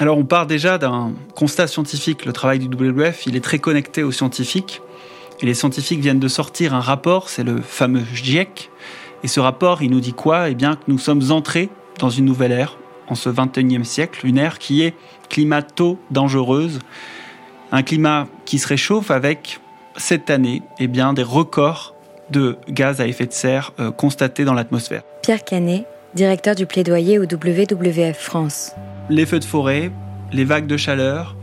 Alors on part déjà d'un constat scientifique. Le travail du WWF, il est très connecté aux scientifiques. Et les scientifiques viennent de sortir un rapport, c'est le fameux GIEC. Et ce rapport, il nous dit quoi? Eh bien que nous sommes entrés dans une nouvelle ère, en ce 21e siècle, une ère qui est climato-dangereuse, un climat qui se réchauffe avec cette année eh bien, des records de gaz à effet de serre euh, constatés dans l'atmosphère. Pierre Canet, directeur du plaidoyer au WWF France les feux de forêt, les vagues de chaleur,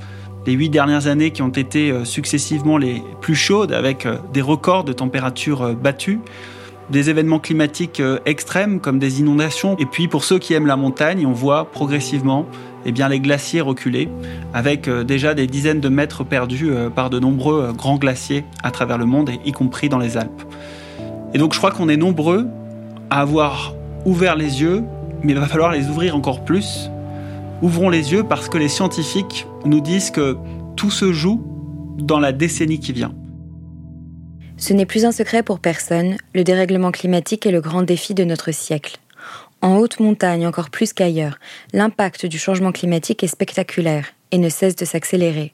les huit dernières années qui ont été euh, successivement les plus chaudes avec euh, des records de température euh, battus, des événements climatiques extrêmes comme des inondations. Et puis pour ceux qui aiment la montagne, on voit progressivement eh bien, les glaciers reculer avec déjà des dizaines de mètres perdus par de nombreux grands glaciers à travers le monde, y compris dans les Alpes. Et donc je crois qu'on est nombreux à avoir ouvert les yeux, mais il va falloir les ouvrir encore plus Ouvrons les yeux parce que les scientifiques nous disent que tout se joue dans la décennie qui vient. Ce n'est plus un secret pour personne, le dérèglement climatique est le grand défi de notre siècle. En haute montagne encore plus qu'ailleurs, l'impact du changement climatique est spectaculaire et ne cesse de s'accélérer.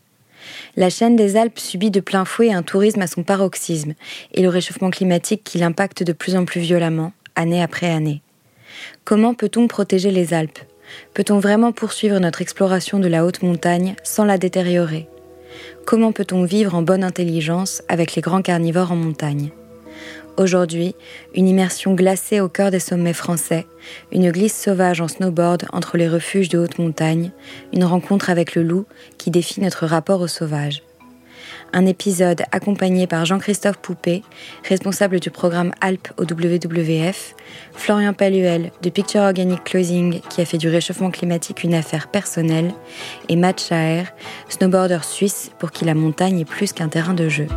La chaîne des Alpes subit de plein fouet un tourisme à son paroxysme et le réchauffement climatique qui l'impacte de plus en plus violemment, année après année. Comment peut-on protéger les Alpes? Peut-on vraiment poursuivre notre exploration de la haute montagne sans la détériorer? Comment peut-on vivre en bonne intelligence avec les grands carnivores en montagne? Aujourd'hui, une immersion glacée au cœur des sommets français, une glisse sauvage en snowboard entre les refuges de haute montagne, une rencontre avec le loup qui défie notre rapport au sauvage un épisode accompagné par Jean-Christophe Poupé, responsable du programme Alpes au WWF, Florian Paluel de Picture Organic Closing qui a fait du réchauffement climatique une affaire personnelle, et Matt Schaer, snowboarder suisse pour qui la montagne est plus qu'un terrain de jeu.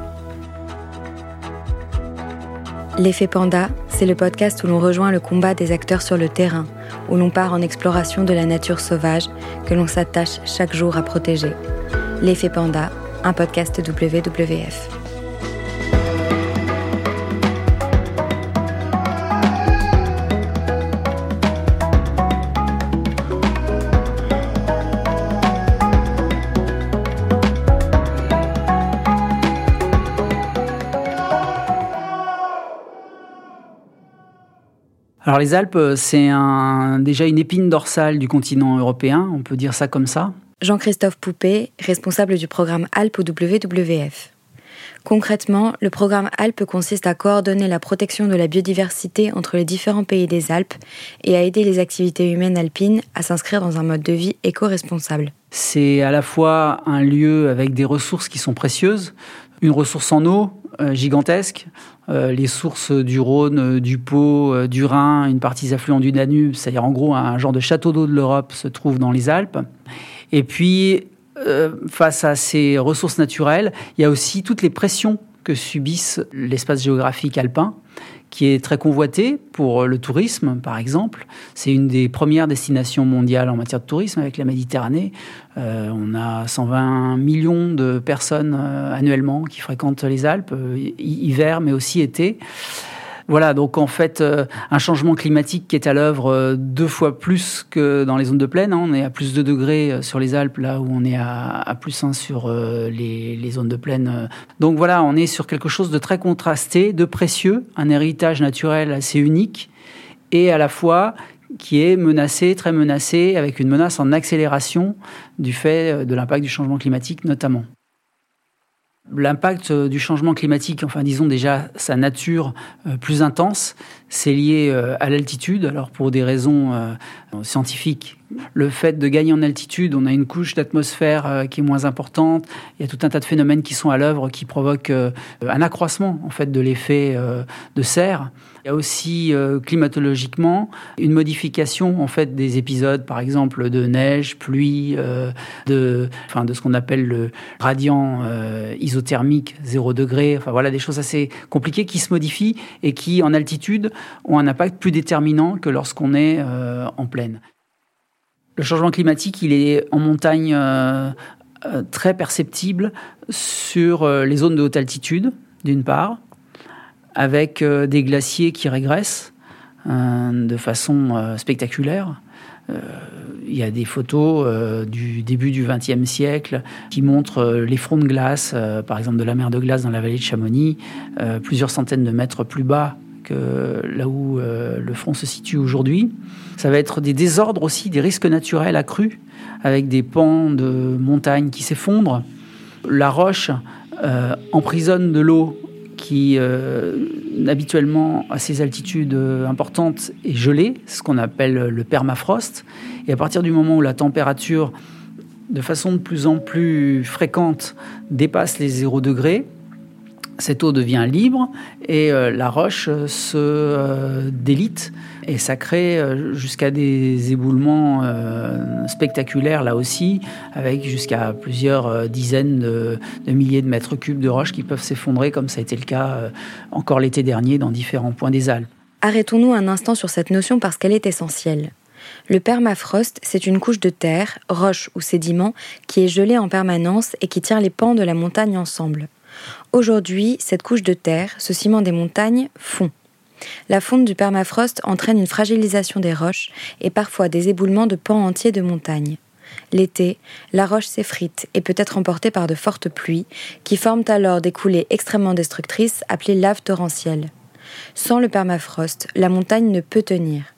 L'effet Panda, c'est le podcast où l'on rejoint le combat des acteurs sur le terrain, où l'on part en exploration de la nature sauvage que l'on s'attache chaque jour à protéger. L'effet Panda, un podcast WWF. Alors les Alpes, c'est un, déjà une épine dorsale du continent européen, on peut dire ça comme ça. Jean-Christophe Poupé, responsable du programme Alpes au WWF. Concrètement, le programme Alpes consiste à coordonner la protection de la biodiversité entre les différents pays des Alpes et à aider les activités humaines alpines à s'inscrire dans un mode de vie éco-responsable. C'est à la fois un lieu avec des ressources qui sont précieuses, une ressource en eau euh, gigantesque, euh, les sources du Rhône, euh, du Pô, du Rhin, une partie des affluents du Danube, c'est-à-dire en gros un genre de château d'eau de l'Europe se trouve dans les Alpes. Et puis, euh, face à ces ressources naturelles, il y a aussi toutes les pressions que subissent l'espace géographique alpin, qui est très convoité pour le tourisme, par exemple. C'est une des premières destinations mondiales en matière de tourisme avec la Méditerranée. Euh, on a 120 millions de personnes euh, annuellement qui fréquentent les Alpes, hiver mais aussi été. Voilà, donc en fait, euh, un changement climatique qui est à l'œuvre euh, deux fois plus que dans les zones de plaine. Hein. On est à plus de degrés euh, sur les Alpes, là où on est à, plus 1 sur les, les, zones de plaine. Donc voilà, on est sur quelque chose de très contrasté, de précieux, un héritage naturel assez unique, et à la fois qui est menacé, très menacé, avec une menace en accélération du fait de l'impact du changement climatique notamment. L'impact euh, du changement climatique, enfin disons déjà sa nature euh, plus intense, c'est lié euh, à l'altitude. Alors pour des raisons scientifiques, le fait de gagner en altitude, on a une couche d'atmosphère qui est moins importante. Il y a tout un tas de phénomènes qui sont à l'œuvre qui provoquent un accroissement en fait de l'effet de serre. Il y a aussi euh, climatologiquement une modification en fait des épisodes, par exemple de neige, pluie, euh, de, enfin, de ce qu'on appelle le radiant euh, isothermique 0 degré. Enfin voilà des choses assez compliquées qui se modifient et qui en altitude ont un impact plus déterminant que lorsqu'on est en plaine. Le changement climatique, il est en montagne très perceptible sur les zones de haute altitude, d'une part, avec euh, des glaciers qui régressent euh, de façon euh, spectaculaire. il y a des photos du début du XXe siècle qui montrent les fronts de glace, par exemple de la mer de glace dans la vallée de Chamonix, plusieurs centaines de mètres plus bas là où le front se situe aujourd'hui. Ça va être des désordres aussi, des risques naturels accrus, avec des pans de montagnes qui s'effondrent. La roche emprisonne de l'eau qui euh, habituellement à ces altitudes euh, importantes est gelé, ce qu'on appelle le permafrost. Et à partir du moment où la température, de façon de plus en plus fréquente, dépasse les 0 degrés, cette eau devient libre et euh, la roche se euh, délite et ça crée euh, jusqu'à des éboulements spectaculaires là aussi, avec jusqu'à plusieurs dizaines de, milliers de mètres cubes de roches qui peuvent s'effondrer, comme ça a été le cas encore l'été dernier dans différents points des Alpes. Arrêtons-nous un instant sur cette notion parce qu'elle est essentielle. Le permafrost, c'est une couche de terre, roche ou sédiment qui est gelée en permanence et qui tient les pans de la montagne ensemble. Aujourd'hui, cette couche de terre, ce ciment des montagnes, fond. La fonte du permafrost entraîne une fragilisation des roches et parfois des éboulements de pans entiers de montagnes. L'été, la roche s'effrite et peut être emportée par de fortes pluies, qui forment alors des coulées extrêmement destructrices appelées laves torrentielles. Sans le permafrost, la montagne ne peut tenir.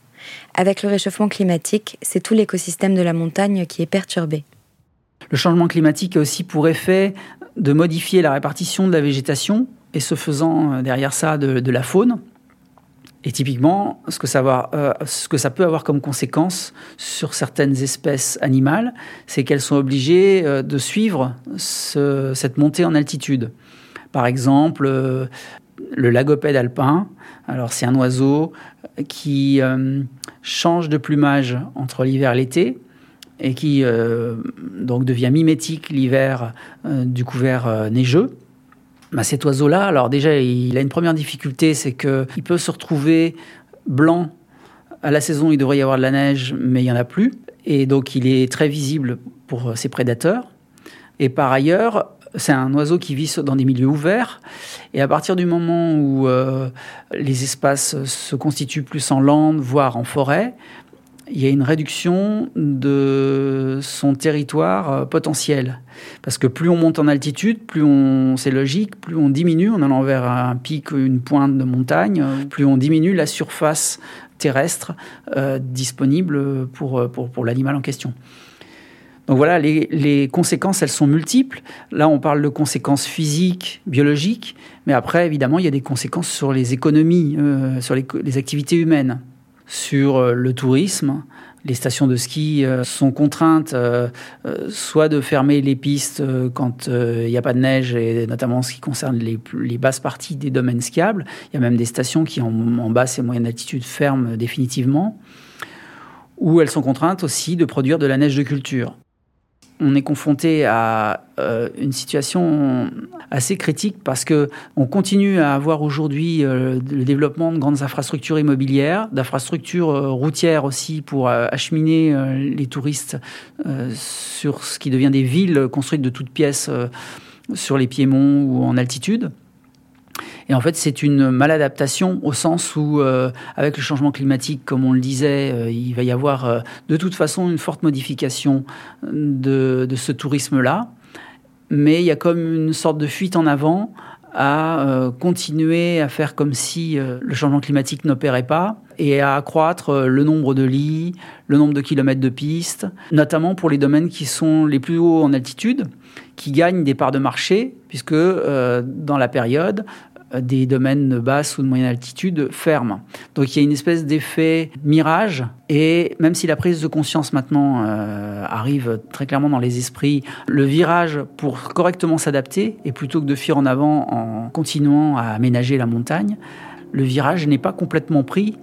Avec le réchauffement climatique, c'est tout l'écosystème de la montagne qui est perturbé. Le changement climatique a aussi pour effet de modifier la répartition de la végétation et ce faisant euh, derrière ça de, la faune. Et typiquement, ce que, ça euh, ce que, ça peut avoir comme conséquence sur certaines espèces animales, c'est qu'elles sont obligées euh, de suivre cette montée en altitude. Par exemple, le lagopède alpin, alors c'est un oiseau qui change de plumage entre l'hiver et l'été, et qui euh, donc devient mimétique l'hiver euh, du couvert euh, neigeux. Bah, cet oiseau-là, alors déjà, il a une première difficulté, c'est qu'il peut se retrouver blanc. À la saison, il devrait y avoir de la neige, mais il n'y en a plus. Et donc, il est très visible pour ses prédateurs. Et par ailleurs, c'est un oiseau qui vit dans des milieux ouverts. Et à partir du moment où les espaces se constituent plus en lande, voire en forêt, il y a une réduction de son territoire euh, potentiel. Parce que plus on monte en altitude, plus c'est logique, plus on diminue en allant vers un pic, une pointe de montagne, plus on diminue la surface terrestre euh, disponible pour, l'animal en question. Donc voilà, les, conséquences, elles sont multiples. Là, on parle de conséquences physiques, biologiques, mais après, évidemment, il y a des conséquences sur les économies, euh, sur les activités humaines sur euh, le tourisme. Les stations de ski euh, sont contraintes euh, soit de fermer les pistes quand il n'y a pas de neige, et notamment en ce qui concerne les, basses parties des domaines skiables. Il y a même des stations qui, en, en basse et moyenne altitude, ferment définitivement. Ou elles sont contraintes aussi de produire de la neige de culture on est confronté à euh, une situation assez critique parce que on continue à avoir aujourd'hui euh, le développement de grandes infrastructures immobilières, d'infrastructures euh, routières aussi pour acheminer les touristes sur ce qui devient des villes construites de toutes pièces sur les piémonts ou en altitude. Et en fait, c'est une maladaptation au sens où, euh, avec le changement climatique, comme on le disait, euh, il va y avoir euh, de toute façon une forte modification de, de ce tourisme-là. Mais il y a comme une sorte de fuite en avant à continuer à faire comme si le changement climatique n'opérait pas et à accroître le nombre de lits, le nombre de kilomètres de pistes, notamment pour les domaines qui sont les plus hauts en altitude, qui gagnent des parts de marché, puisque dans la période, des domaines de basse ou de moyenne altitude ferment. Donc il y a une espèce d'effet mirage et même si la prise de conscience maintenant euh, arrive très clairement dans les esprits, le virage pour correctement s'adapter et plutôt que de fuir en avant en continuant à aménager la montagne, le virage n'est pas complètement pris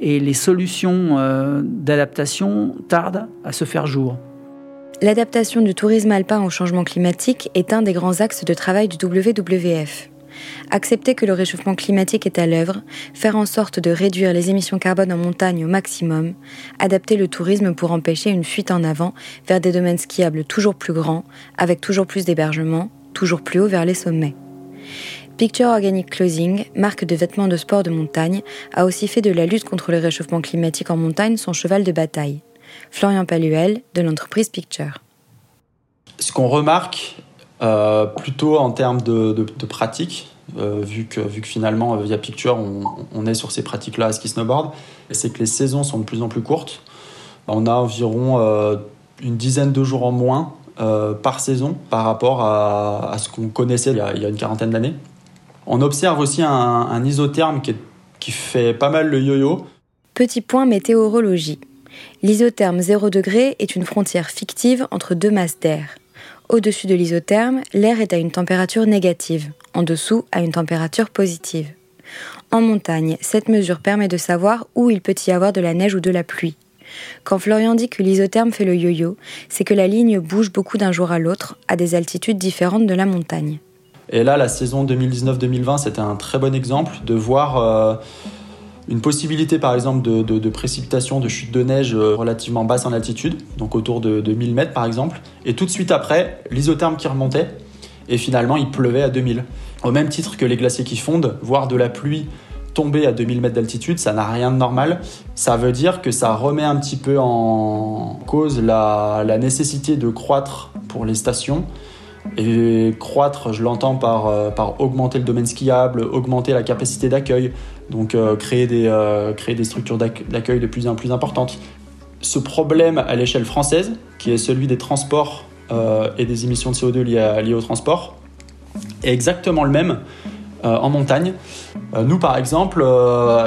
et les solutions euh, d'adaptation tardent à se faire jour. L'adaptation du tourisme alpin au changement climatique est un des grands axes de travail du WWF. Accepter que le réchauffement climatique est à l'œuvre, faire en sorte de réduire les émissions carbone en montagne au maximum, adapter le tourisme pour empêcher une fuite en avant vers des domaines skiables toujours plus grands, avec toujours plus d'hébergements, toujours plus haut vers les sommets. Picture Organic Clothing, marque de vêtements de sport de montagne, a aussi fait de la lutte contre le réchauffement climatique en montagne son cheval de bataille. Florian Paluel de l'entreprise Picture. Ce qu'on remarque euh, plutôt en termes de, pratique, euh, vu, que, finalement via Picture on, est sur ces pratiques-là à ski snowboard, c'est que les saisons sont de plus en plus courtes. On a environ une dizaine de jours en moins par saison par rapport à, ce qu'on connaissait il y, a, une quarantaine d'années. On observe aussi un, un isotherme qui, qui fait pas mal le yo-yo. Petit point météorologie. L'isotherme 0 degré est une frontière fictive entre deux masses d'air. Au-dessus de l'isotherme, l'air est à une température négative, en dessous à une température positive. En montagne, cette mesure permet de savoir où il peut y avoir de la neige ou de la pluie. Quand Florian dit que l'isotherme fait le yo-yo, c'est que la ligne bouge beaucoup d'un jour à l'autre, à des altitudes différentes de la montagne. Et là, la saison 2019-2020, c'était un très bon exemple de voir euh, une possibilité par exemple de, de, précipitation, de chute de neige euh, relativement basse en altitude, donc autour de, 1000 mètres par exemple, et tout de suite après, l'isotherme qui remontait, et finalement il pleuvait à 2000. Au même titre que les glaciers qui fondent, voir de la pluie tomber à 2000 mètres d'altitude, ça n'a rien de normal. Ça veut dire que ça remet un petit peu en cause la, la nécessité de croître pour les stations. Et croître, je l'entends par, euh, par augmenter le domaine skiable, augmenter la capacité d'accueil, donc euh, créer, des, euh, créer des structures d'accueil de plus en plus importantes. Ce problème à l'échelle française, qui est celui des transports euh, et des émissions de CO2 liées, liées au transport, est exactement le même en montagne. nous, par exemple,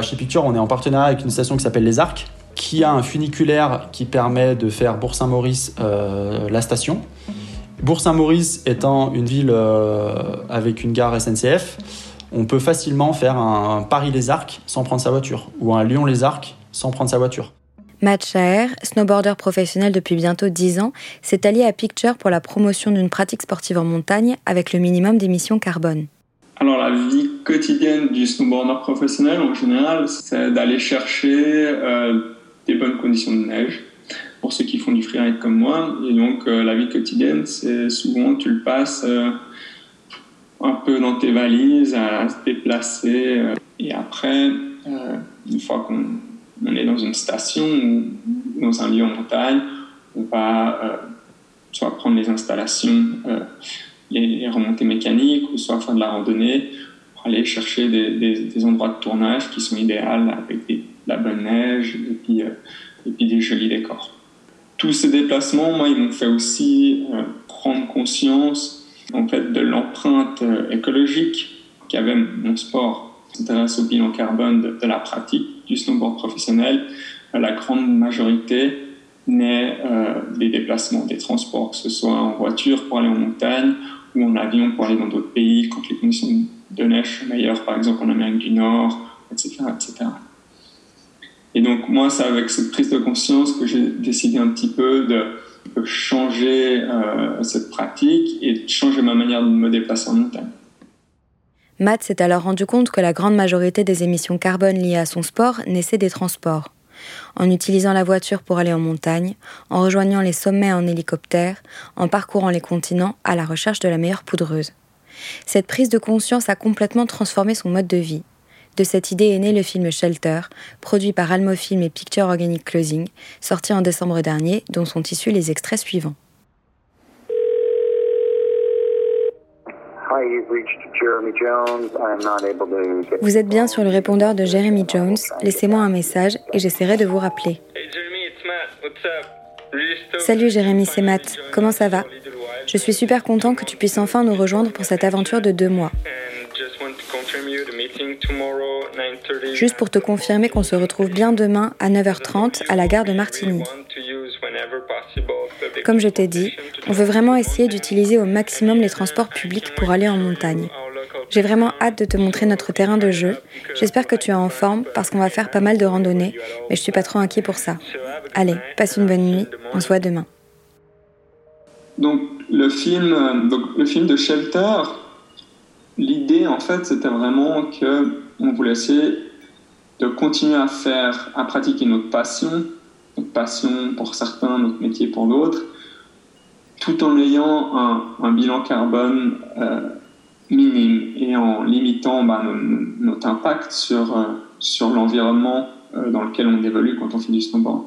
chez Picture, on est en partenariat avec une station qui s'appelle Les Arcs, qui a un funiculaire qui permet de faire Bourg-Saint-Maurice la station. Bourg-Saint-Maurice étant une ville avec une gare SNCF, on peut facilement faire un Paris-les Arcs sans prendre sa voiture ou un Lyon-les Arcs sans prendre sa voiture. Matt Shaher, snowboarder professionnel depuis bientôt 10 ans, s'est allié à Picture pour la promotion d'une pratique sportive en montagne avec le minimum d'émissions carbone. Alors la vie quotidienne du snowboarder professionnel en général, c'est d'aller chercher euh, des bonnes conditions de neige pour ceux qui font du freeride comme moi. Et donc euh, la vie quotidienne, c'est souvent tu le passes euh, un peu dans tes valises, à se déplacer. Euh, et après, euh, une fois qu'on est dans une station ou dans un lieu en montagne, on va euh, soit prendre les installations, les, remontées mécaniques, ou soit faire de la randonnée pour aller chercher des, endroits de tournage qui sont idéaux avec de la bonne neige et puis, et puis des jolis décors. Tous ces déplacements, moi, ils m'ont fait aussi prendre conscience en fait de l'empreinte euh, écologique qu'avait mon sport. s'intéresse au bilan carbone de, la pratique du snowboard professionnel. Euh, la grande majorité n'est euh, des déplacements, des transports, que ce soit en voiture pour aller en montagne ou en avion pour aller dans d'autres pays quand les conditions de neige sont meilleures, par exemple en Amérique du Nord, etc. etc. Et donc moi, c'est avec cette prise de conscience que j'ai décidé un petit peu de changer euh, cette pratique et changer ma manière de me déplacer en montagne. Matt s'est alors rendu compte que la grande majorité des émissions carbone liées à son sport naissaient des transports. En utilisant la voiture pour aller en montagne, en rejoignant les sommets en hélicoptère, en parcourant les continents à la recherche de la meilleure poudreuse. Cette prise de conscience a complètement transformé son mode de vie. De cette idée est né le film Shelter, produit par Almofilm et Picture Organic Closing, sorti en décembre dernier, dont sont issus les extraits suivants. Vous êtes bien sur le répondeur de Jeremy Jones. Laissez-moi un message et j'essaierai de vous rappeler. Salut Jérémy, c'est Matt. Comment ça va? Je suis super content que tu puisses enfin nous rejoindre pour cette aventure de deux mois. Juste pour te confirmer qu'on se retrouve bien demain à 9h30 à la gare de Martigny. Comme je t'ai dit, on veut vraiment essayer d'utiliser au maximum les transports publics pour aller en montagne. J'ai vraiment hâte de te montrer notre terrain de jeu. J'espère que tu es en forme parce qu'on va faire pas mal de randonnées, mais je suis pas trop inquiet pour ça. Allez, passe une bonne nuit, on se voit demain. Donc le film, euh, donc, le film de Shelter, l'idée, en fait, c'était vraiment que on voulait essayer de continuer à faire, à pratiquer notre passion, notre passion pour certains, notre métier pour d'autres, tout en ayant un, bilan carbone euh, minime et en limitant bah, notre impact sur, euh, sur l'environnement euh, dans lequel on évolue quand on fait du snowboard.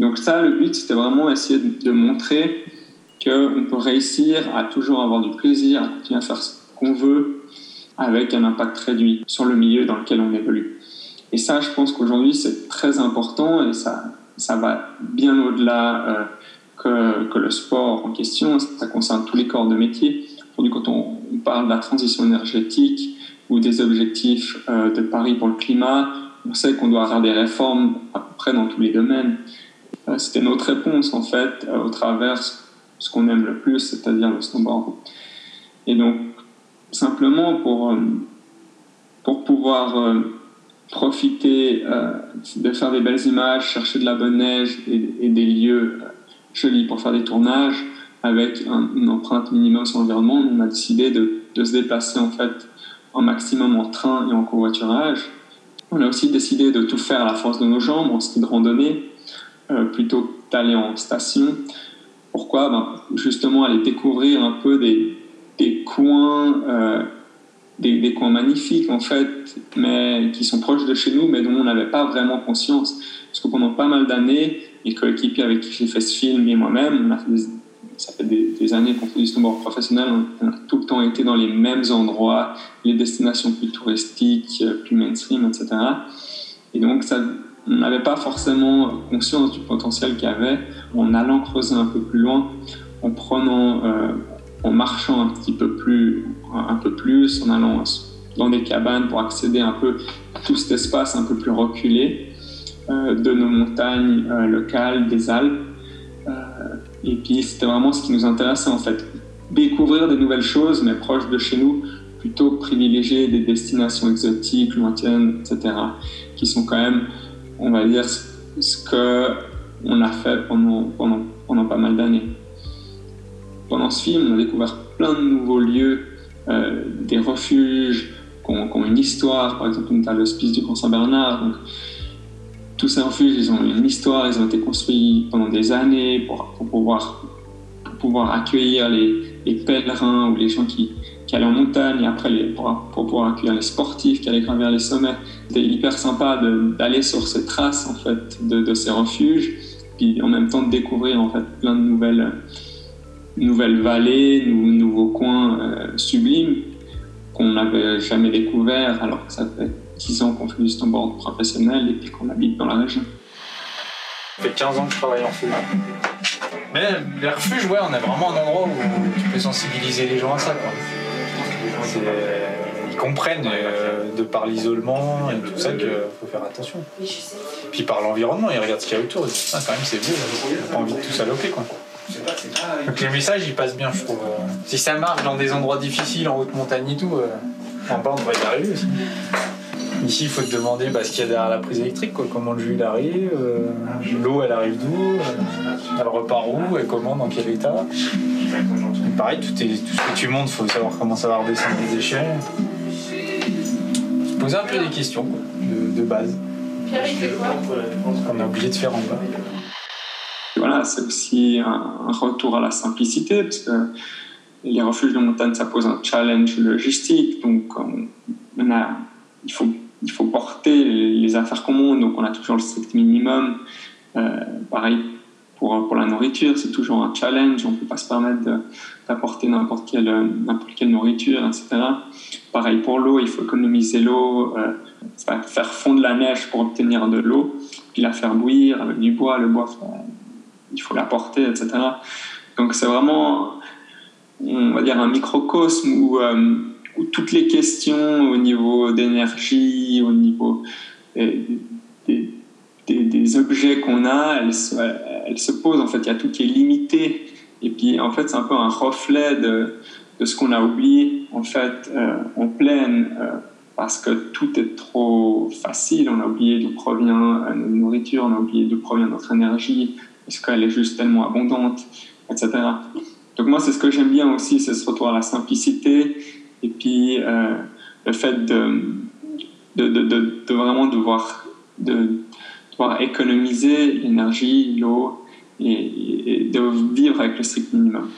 Donc ça, le but, c'était vraiment essayer de, montrer qu'on peut réussir à toujours avoir du plaisir, à continuer à faire qu'on veut avec un impact réduit sur le milieu dans lequel on évolue. Et ça, je pense qu'aujourd'hui, c'est très important et ça, ça va bien au-delà euh, que, le sport en question. Ça concerne tous les corps de métier. Aujourd'hui, quand on, parle de la transition énergétique ou des objectifs euh, de Paris pour le climat, on sait qu'on doit faire des réformes à peu près dans tous les domaines. Euh, c'était notre réponse, en fait, au travers ce qu'on aime le plus, c'est-à-dire le snowboard. Et donc, simplement pour, pour pouvoir profiter euh, de faire des belles images, chercher de la bonne neige et, des lieux euh, jolis pour faire des tournages avec une empreinte minimum sur l'environnement, on a décidé de, de, se déplacer en fait en maximum en train et en covoiturage. On a aussi décidé de tout faire à la force de nos jambes, en ski de randonnée, euh, plutôt que d'aller en station. Pourquoi? Ben, Justement aller découvrir un peu des, des coins euh, des, coins magnifiques en fait, mais qui sont proches de chez nous, mais dont on n'avait pas vraiment conscience. Parce que pendant pas mal d'années, les coéquipiers avec qui j'ai fait ce film et moi-même, ça fait des, années qu'on fait du snowboard professionnel, on a tout le temps été dans les mêmes endroits, les destinations plus touristiques, plus mainstream, etc. Et donc ça, on n'avait pas forcément conscience du potentiel qu'il y avait en allant creuser un peu plus loin, en prenant, euh, en marchant un petit peu plus, un peu plus, en allant dans des cabanes pour accéder un peu à tout cet espace un peu plus reculé euh, de nos montagnes euh, locales, des Alpes. Euh, et puis c'était vraiment ce qui nous intéressait en fait, découvrir des nouvelles choses mais proches de chez nous, plutôt privilégier des destinations exotiques, lointaines, etc., qui sont quand même, on va dire, ce que on a fait pendant, pendant, pendant pas mal d'années pendant ce film, on a découvert plein de nouveaux lieux, euh, des refuges qui ont, une histoire. Par exemple, on à l'hospice du Grand Saint-Bernard. Donc, tous ces refuges, ils ont une histoire, ils ont été construits pendant des années pour, pouvoir, accueillir les, pèlerins ou les gens qui, allaient en montagne et après pour, pouvoir accueillir les sportifs qui allaient gravir les sommets. C'était hyper sympa d'aller sur ces traces en fait, de, de, ces refuges, puis en même temps de découvrir en fait, plein de nouvelles nouvelles vallées, nouveaux coins euh, sublimes qu'on n'avait jamais découverts alors que ça fait 10 ans qu'on fait du snowboard professionnel et puis qu'on habite dans la région. Ça fait 15 ans que je travaille en foule. Mais les refuges, ouais, on a vraiment un endroit où tu peux sensibiliser les gens à ça. Ils comprennent euh, de par l'isolement et tout ça qu'il faut faire attention. Puis par l'environnement, ils regardent ce qu'il y a autour. Ils disent, ah, quand même, c'est beau, on n'a pas envie de tout saloper. Quoi. Donc les messages ils passent bien je trouve. Si ça marche dans des endroits difficiles, en haute montagne et tout, euh, en bas on devrait y arriver aussi. Ici il faut te demander bah, ce qu'il y a derrière la prise électrique, quoi. comment le jus il arrive, euh, l'eau elle arrive d'où, euh, elle repart où et comment, dans quel état. pareil, tout, est, tout, ce que tu montes, il faut savoir comment ça va redescendre les déchets. Poser un peu des questions de, de base. On a oublié de faire en bas voilà, c'est aussi un, retour à la simplicité, parce que les refuges de montagne, ça pose un challenge logistique, donc on, a, il, faut, il faut porter les affaires communes, donc on a toujours le strict minimum. Euh, pareil pour, pour la nourriture, c'est toujours un challenge, on ne peut pas se permettre d'apporter n'importe quelle, quelle nourriture, etc. Pareil pour l'eau, il faut économiser l'eau, euh, faire fondre la neige pour obtenir de l'eau, puis la faire bouillir avec du bois, le bois il faut la porter, etc. Donc c'est vraiment, on va dire, un microcosme où, euh, où toutes les questions au niveau d'énergie, au niveau des, objets qu'on a, elles se, posent. En fait, il y a tout qui est limité. Et puis, en fait, c'est un peu un reflet de, de ce qu'on a oublié, en fait, euh, en pleine. Euh, parce que tout est trop facile, on a oublié d'où provient notre nourriture, on a oublié d'où provient notre énergie, est-ce qu'elle est juste tellement abondante, etc. Donc moi, c'est ce que j'aime bien aussi, c'est ce retour à la simplicité et puis euh, le fait de, de, de, de, vraiment devoir, de, devoir économiser l'énergie, l'eau et, de vivre avec le strict minimum.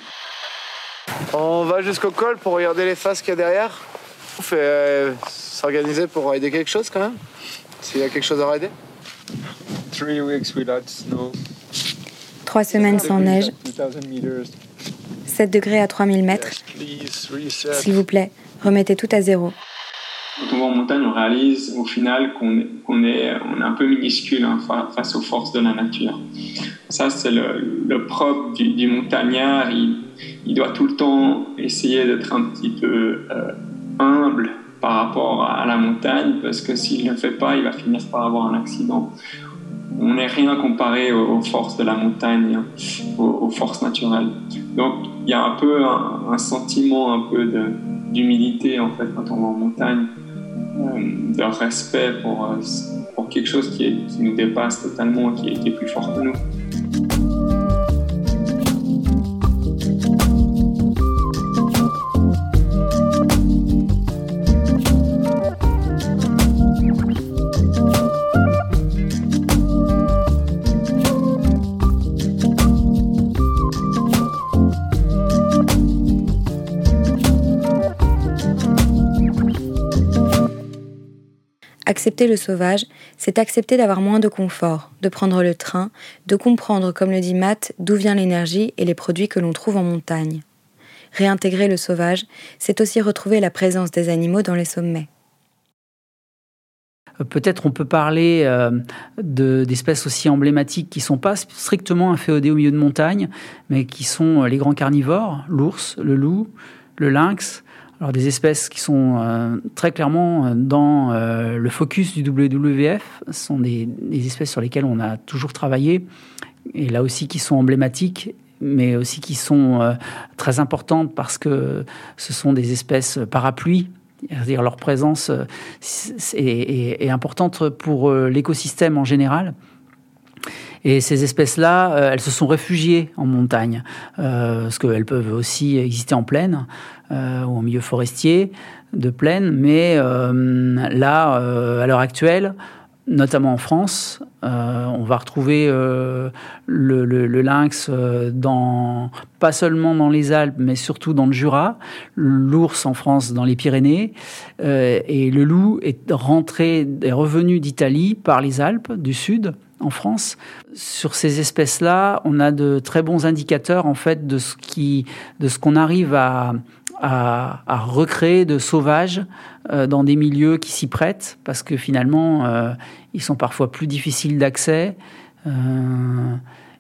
On va jusqu'au col pour regarder les faces qu'il y a derrière. On fait euh, s'organiser pour rider quelque chose quand même S'il y a quelque chose à rider Three weeks without snow. Trois semaines sans neige. 7 degrés à 3000 mètres. S'il vous plaît, remettez tout à zéro. Quand on va en montagne, on réalise au final qu'on est, on est, un peu minuscule hein, face aux forces de la nature. Ça, c'est le, propre du, montagnard. Il, doit tout le temps essayer d'être un petit peu euh, humble par rapport à la montagne, parce que s'il ne le fait pas, il va finir par avoir un accident. On n'est rien comparé aux, forces de la montagne, hein, aux, forces naturelles. Donc, il y a un peu un, sentiment un peu d'humilité en fait quand on va en montagne, euh, de respect pour, euh, pour quelque chose qui, nous dépasse totalement, qui qui est plus fort que nous. Accepter le sauvage, c'est accepter d'avoir moins de confort, de prendre le train, de comprendre, comme le dit Matt, d'où vient l'énergie et les produits que l'on trouve en montagne. Réintégrer le sauvage, c'est aussi retrouver la présence des animaux dans les sommets. Euh, peut-être on peut parler euh, d'espèces aussi emblématiques qui ne sont pas strictement inféodées au milieu de montagne, mais qui sont euh, les grands carnivores, l'ours, le loup, le lynx, alors des espèces qui sont euh, très clairement euh, dans euh, le focus du WWF, ce sont des, espèces sur lesquelles on a toujours travaillé, et là aussi qui sont emblématiques, mais aussi qui sont très importantes parce que ce sont des espèces parapluies, c'est-à-dire leur présence est importante pour l'écosystème en général. Et ces espèces-là, elles se sont réfugiées en montagne, parce qu'elles peuvent aussi exister en plaine euh, ou en milieu forestier de plaine. Mais là, à l'heure actuelle, notamment en France. on va retrouver le, lynx dans, pas seulement dans les Alpes, mais surtout dans le Jura, l'ours en France dans les Pyrénées, et le loup est rentré, est revenu d'Italie par les Alpes du Sud en France. Sur ces espèces-là, on a de très bons indicateurs en fait de ce qui, de ce qu'on arrive à, à, recréer de sauvages euh, dans des milieux qui s'y prêtent, parce que finalement, euh, ils sont parfois plus difficiles d'accès. Euh,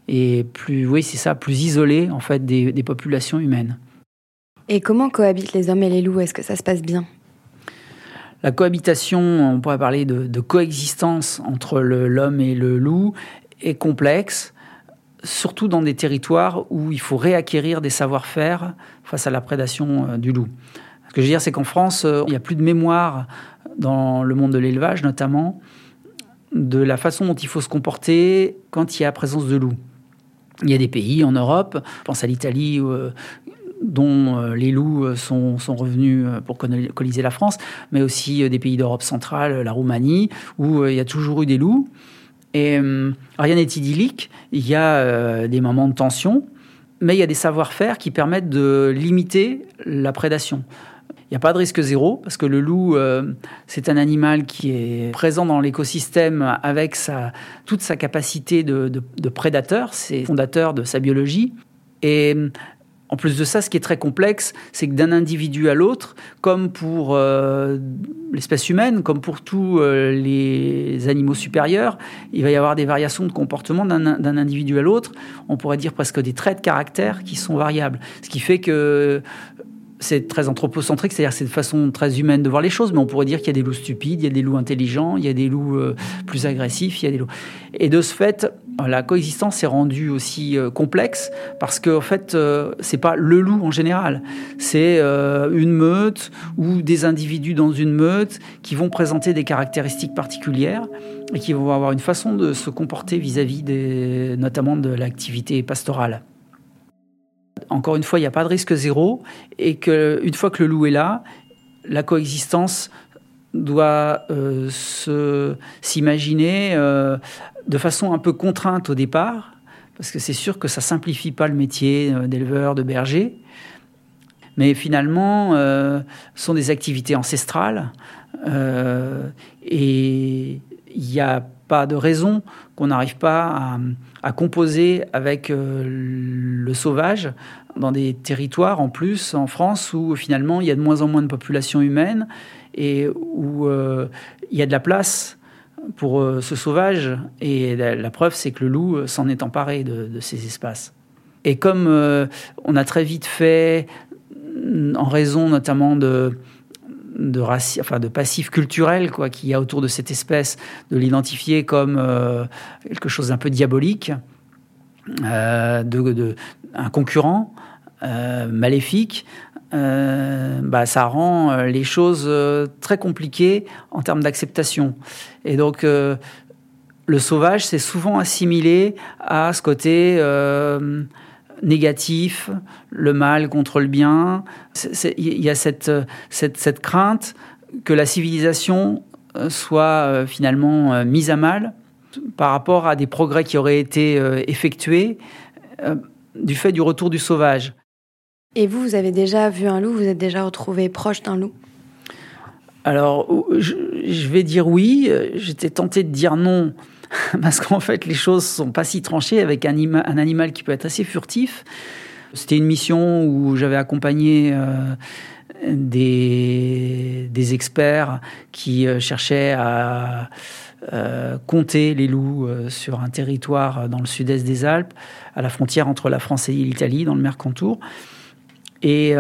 et plus, oui, c'est ça, plus isolés en fait des, des populations humaines. Et comment cohabitent les hommes et les loups? Est-ce que ça se passe bien? La cohabitation, on pourrait parler de, coexistence entre l'homme et le loup, est complexe, surtout dans des territoires où il faut réacquérir des savoir-faire face à la prédation euh, du loup. Ce que je veux dire, c'est qu'en France, euh, il n'y a plus de mémoire dans le monde de l'élevage, notamment, de la façon dont il faut se comporter quand il y a présence de loups. Il y a des pays en Europe, je pense à l'Italie euh, dont les loups euh, sont, revenus pour coloniser la France, mais aussi des pays d'Europe centrale, la Roumanie, où il y a toujours eu des loups. Et rien n'est idyllique, il y a des moments de tension, mais il y a des savoir-faire qui permettent de limiter la prédation. Il n'y a pas de risque zéro, parce que le loup, c'est un animal qui est présent dans l'écosystème avec sa, toute sa capacité de, prédateur, c'est fondateur de sa biologie. En plus de ça, ce qui est très complexe, c'est que d'un individu à l'autre, comme pour euh, l'espèce humaine, comme pour tous euh, les animaux supérieurs, il va y avoir des variations de comportement d'un individu à l'autre. On pourrait dire presque des traits de caractère qui sont variables. Ce qui fait que c'est très anthropocentrique, c'est-à-dire c'est une façon très humaine de voir les choses, mais on pourrait dire qu'il y a des loups stupides, il y a des loups intelligents, il y a des loups euh, plus agressifs, il y a des loups. Et de ce fait, la coexistence est rendue aussi euh, complexe parce qu'en en fait, euh, c'est pas le loup en général, c'est une meute ou des individus dans une meute qui vont présenter des caractéristiques particulières et qui vont avoir une façon de se comporter vis-à-vis des, notamment de l'activité pastorale encore une fois, il n'y a pas de risque zéro et qu'une fois que le loup est là, la coexistence doit euh, s'imaginer euh, de façon un peu contrainte au départ, parce que c'est sûr que ça simplifie pas le métier euh, d'éleveur, de berger, mais finalement, ce sont des activités ancestrales et il y a pas de raison qu'on n'arrive pas à, composer avec le sauvage dans des territoires en plus en France où finalement il y a de moins en moins de population humaine et où il y a de la place pour euh, ce sauvage. Et la, preuve, c'est que le loup euh, s'en est emparé de, ces espaces. Et comme euh, on a très vite fait, en raison notamment de, de, enfin, de passif culturel quoi qu'il y a autour de cette espèce, de l'identifier comme quelque chose d'un peu diabolique, de, un concurrent maléfique, euh, bah, ça rend euh, les choses euh, très compliquées en termes d'acceptation. Et donc, le sauvage, c'est souvent assimilé à ce côté négatif, le mal contre le bien. Il y a cette, cette, cette, crainte que la civilisation soit finalement mise à mal par rapport à des progrès qui auraient été effectués du fait du retour du sauvage. Et vous, vous avez déjà vu un loup Vous êtes déjà retrouvé proche d'un loup? Alors, je, vais dire oui. J'étais tenté de dire non parce qu'en fait, les choses sont pas si tranchées avec un, animal qui peut être assez furtif. C'était une mission où j'avais accompagné euh, des, experts qui euh, cherchaient à euh, compter les loups sur un territoire dans le sud-est des Alpes, à la frontière entre la France et l'Italie, dans le Mercantour. Et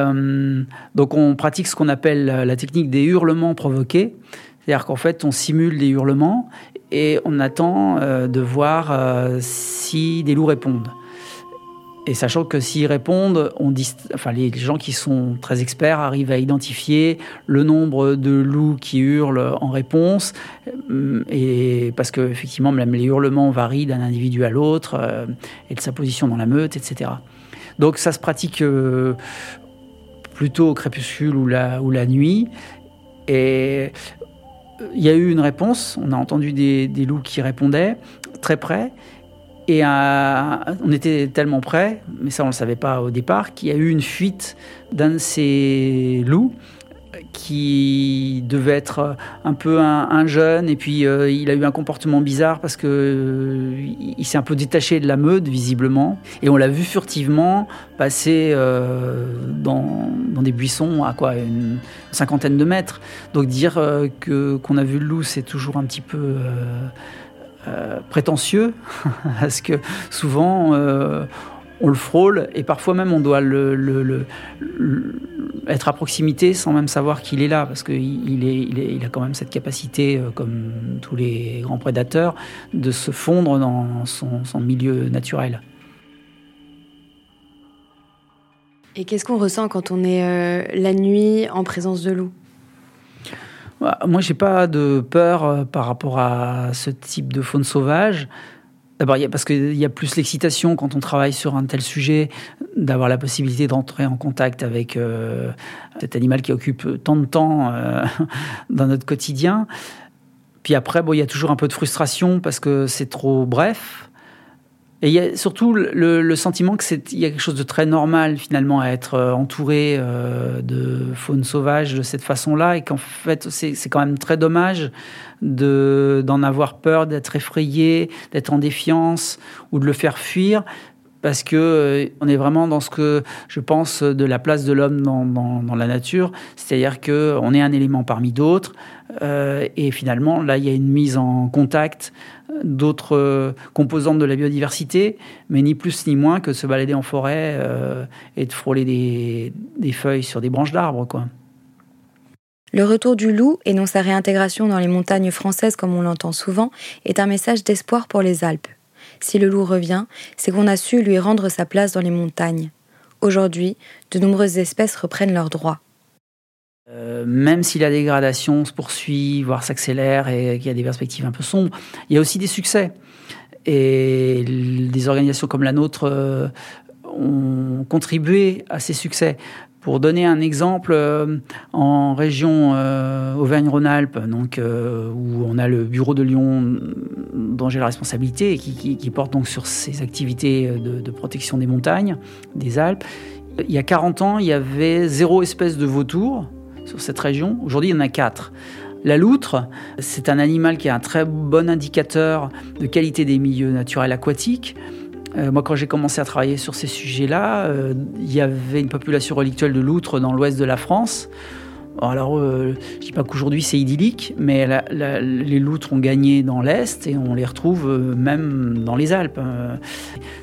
donc on pratique ce qu'on appelle la technique des hurlements provoqués. C'est-à-dire qu'en fait, on simule des hurlements et on attend euh, de voir euh, si des loups répondent. Et sachant que s'ils répondent, on enfin, les gens qui sont très experts arrivent à identifier le nombre de loups qui hurlent en réponse, et parce que effectivement, même les hurlements varient d'un individu à l'autre, et de sa position dans la meute, etc. Donc ça se pratique euh, plutôt au crépuscule ou la, ou la nuit. Et euh, il y a eu une réponse, on a entendu des, loups qui répondaient très près. Et on était tellement près, mais ça on ne le savait pas au départ, qu'il y a eu une fuite d'un de ces loups qui devait être un peu un, jeune et puis euh, il a eu un comportement bizarre parce que euh, il s'est un peu détaché de la meute visiblement. Et on l'a vu furtivement passer euh, dans, dans, des buissons à quoi une cinquantaine de mètres. Donc dire que qu'on a vu le loup c'est toujours un petit peu prétentieux parce que souvent on le frôle et parfois même on doit le, être à proximité sans même savoir qu'il est là parce qu'il il, il a quand même cette capacité, euh, comme tous les grands prédateurs, de se fondre dans son, milieu naturel. Et qu'est-ce qu'on ressent quand on est euh, la nuit en présence de loups? Bah, Moi, j'ai pas de peur euh, par rapport à ce type de faune sauvage. D'abord, parce qu'il y a plus l'excitation quand on travaille sur un tel sujet, d'avoir la possibilité d'entrer en contact avec euh, cet animal qui occupe tant de temps euh, dans notre quotidien. Puis après, bon, il y a toujours un peu de frustration parce que c'est trop bref. Et il y a surtout le, sentiment que c'est il y a quelque chose de très normal finalement à être euh, entouré de faune sauvage de cette façon-là et qu'en fait c'est quand même très dommage de d'en avoir peur, d'être effrayé, d'être en défiance ou de le faire fuir parce que euh, on est vraiment dans ce que je pense de la place de l'homme dans, dans, la nature, c'est-à-dire que on est un élément parmi d'autres euh, et finalement là il y a une mise en contact d'autres euh, composantes de la biodiversité, mais ni plus ni moins que se balader en forêt et de frôler des, feuilles sur des branches d'arbres. quoi. Le retour du loup, et non sa réintégration dans les montagnes françaises comme on l'entend souvent, est un message d'espoir pour les Alpes. Si le loup revient, c'est qu'on a su lui rendre sa place dans les montagnes. Aujourd'hui, de nombreuses espèces reprennent leurs droits. Euh, même si la dégradation se poursuit, voire s'accélère et qu'il y a des perspectives un peu sombres, il y a aussi des succès. Et des organisations comme la nôtre euh, ont contribué à ces succès. Pour donner un exemple, euh, en région Auvergne-Rhône-Alpes, donc où on a le bureau de Lyon dont j'ai la responsabilité et qui, porte donc sur ces activités de, de, protection des montagnes, des Alpes, il y a 40 ans, il y avait zéro espèce de vautour sur cette région. Aujourd'hui, il y en a quatre. La loutre, c'est un animal qui est un très bon indicateur de qualité des milieux naturels aquatiques. Euh, moi, quand j'ai commencé à travailler sur ces sujets-là, euh, il y avait une population relictuelle de loutres dans l'ouest de la France. Alors, euh, je ne dis pas qu'aujourd'hui c'est idyllique, mais les loutres ont gagné dans l'Est et on les retrouve même dans les Alpes.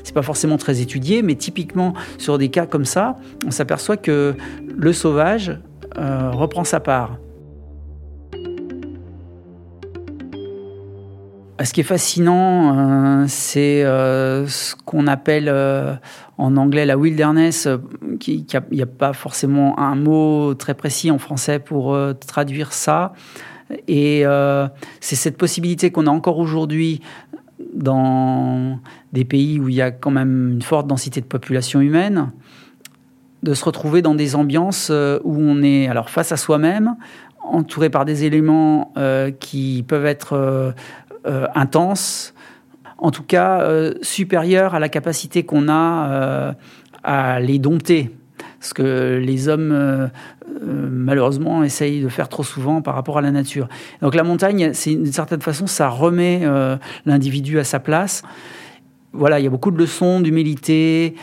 c'est pas forcément très étudié, mais typiquement sur des cas comme ça, on s'aperçoit que le sauvage reprend sa part. Ce qui est fascinant, euh, c'est euh, ce qu'on appelle en anglais la wilderness. Il n'y a, pas forcément un mot très précis en français pour traduire ça. Et c'est cette possibilité qu'on a encore aujourd'hui dans des pays où il y a quand même une forte densité de population humaine, de se retrouver dans des ambiances où on est alors face à soi-même, entouré par des éléments qui peuvent être euh, intense, en tout cas euh, supérieure à la capacité qu'on a euh, à les dompter. Ce que les hommes, malheureusement, essayent de faire trop souvent par rapport à la nature. Donc la montagne, c'est d'une certaine façon, ça remet l'individu à sa place voilà, il y a beaucoup de leçons d'humilité,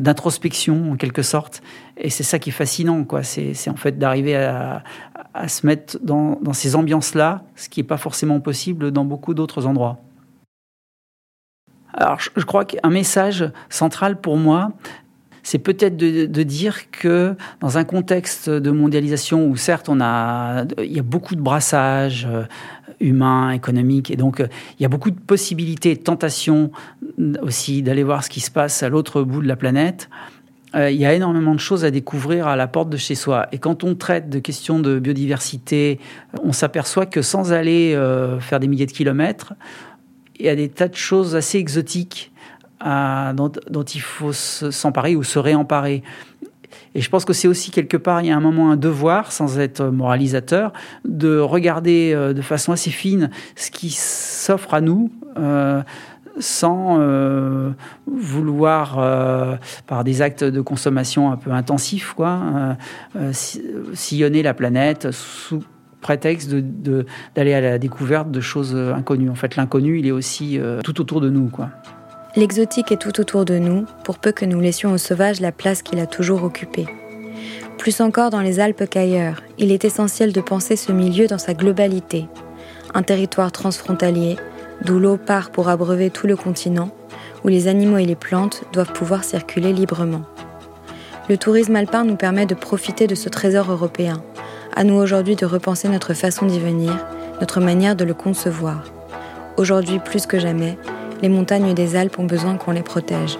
d'introspection en quelque sorte, et c'est ça qui est fascinant, quoi. C'est en fait d'arriver à, à se mettre dans, ces ambiances-là, ce qui n'est pas forcément possible dans beaucoup d'autres endroits. Alors, je crois qu'un message central pour moi, c'est peut-être de, dire que dans un contexte de mondialisation où certes on a, il y a beaucoup de brassages euh, humains, économiques, et donc euh, il y a beaucoup de possibilités, de tentations aussi d'aller voir ce qui se passe à l'autre bout de la planète. Euh, il y a énormément de choses à découvrir à la porte de chez soi. Et quand on traite de questions de biodiversité, on s'aperçoit que sans aller euh, faire des milliers de kilomètres, il y a des tas de choses assez exotiques euh, dont, dont, il faut s'emparer ou se réemparer. Et je pense que c'est aussi quelque part, il y a un moment un devoir, sans être moralisateur, de regarder de façon assez fine ce qui s'offre à nous sans euh, vouloir, euh, par des actes de consommation un peu intensifs, quoi, euh, sillonner la planète sous prétexte d'aller à la découverte de choses inconnues. En fait, l'inconnu, il est aussi tout autour de nous. quoi. L'exotique est tout autour de nous, pour peu que nous laissions au sauvage la place qu'il a toujours occupée. Plus encore dans les Alpes qu'ailleurs, il est essentiel de penser ce milieu dans sa globalité. Un territoire transfrontalier, d'où l'eau part pour abreuver tout le continent, où les animaux et les plantes doivent pouvoir circuler librement. Le tourisme alpin nous permet de profiter de ce trésor européen. À nous aujourd'hui de repenser notre façon d'y venir, notre manière de le concevoir. Aujourd'hui plus que jamais, les montagnes des Alpes ont besoin qu'on les protège.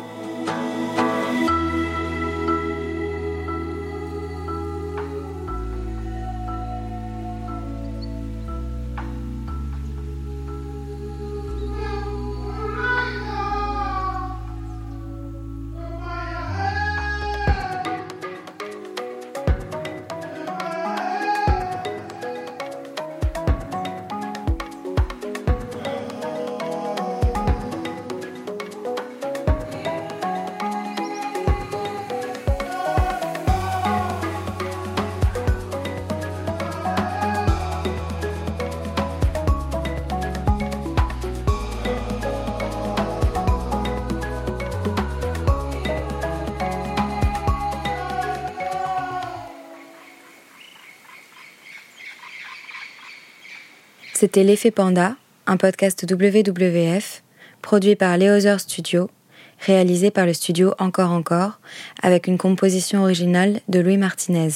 C'était L'effet Panda, un podcast WWF, produit par Leozer Studio, réalisé par le studio Encore Encore, avec une composition originale de Louis Martinez.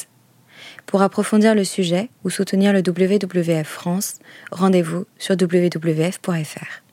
Pour approfondir le sujet ou soutenir le WWF France, rendez-vous sur wwf.fr.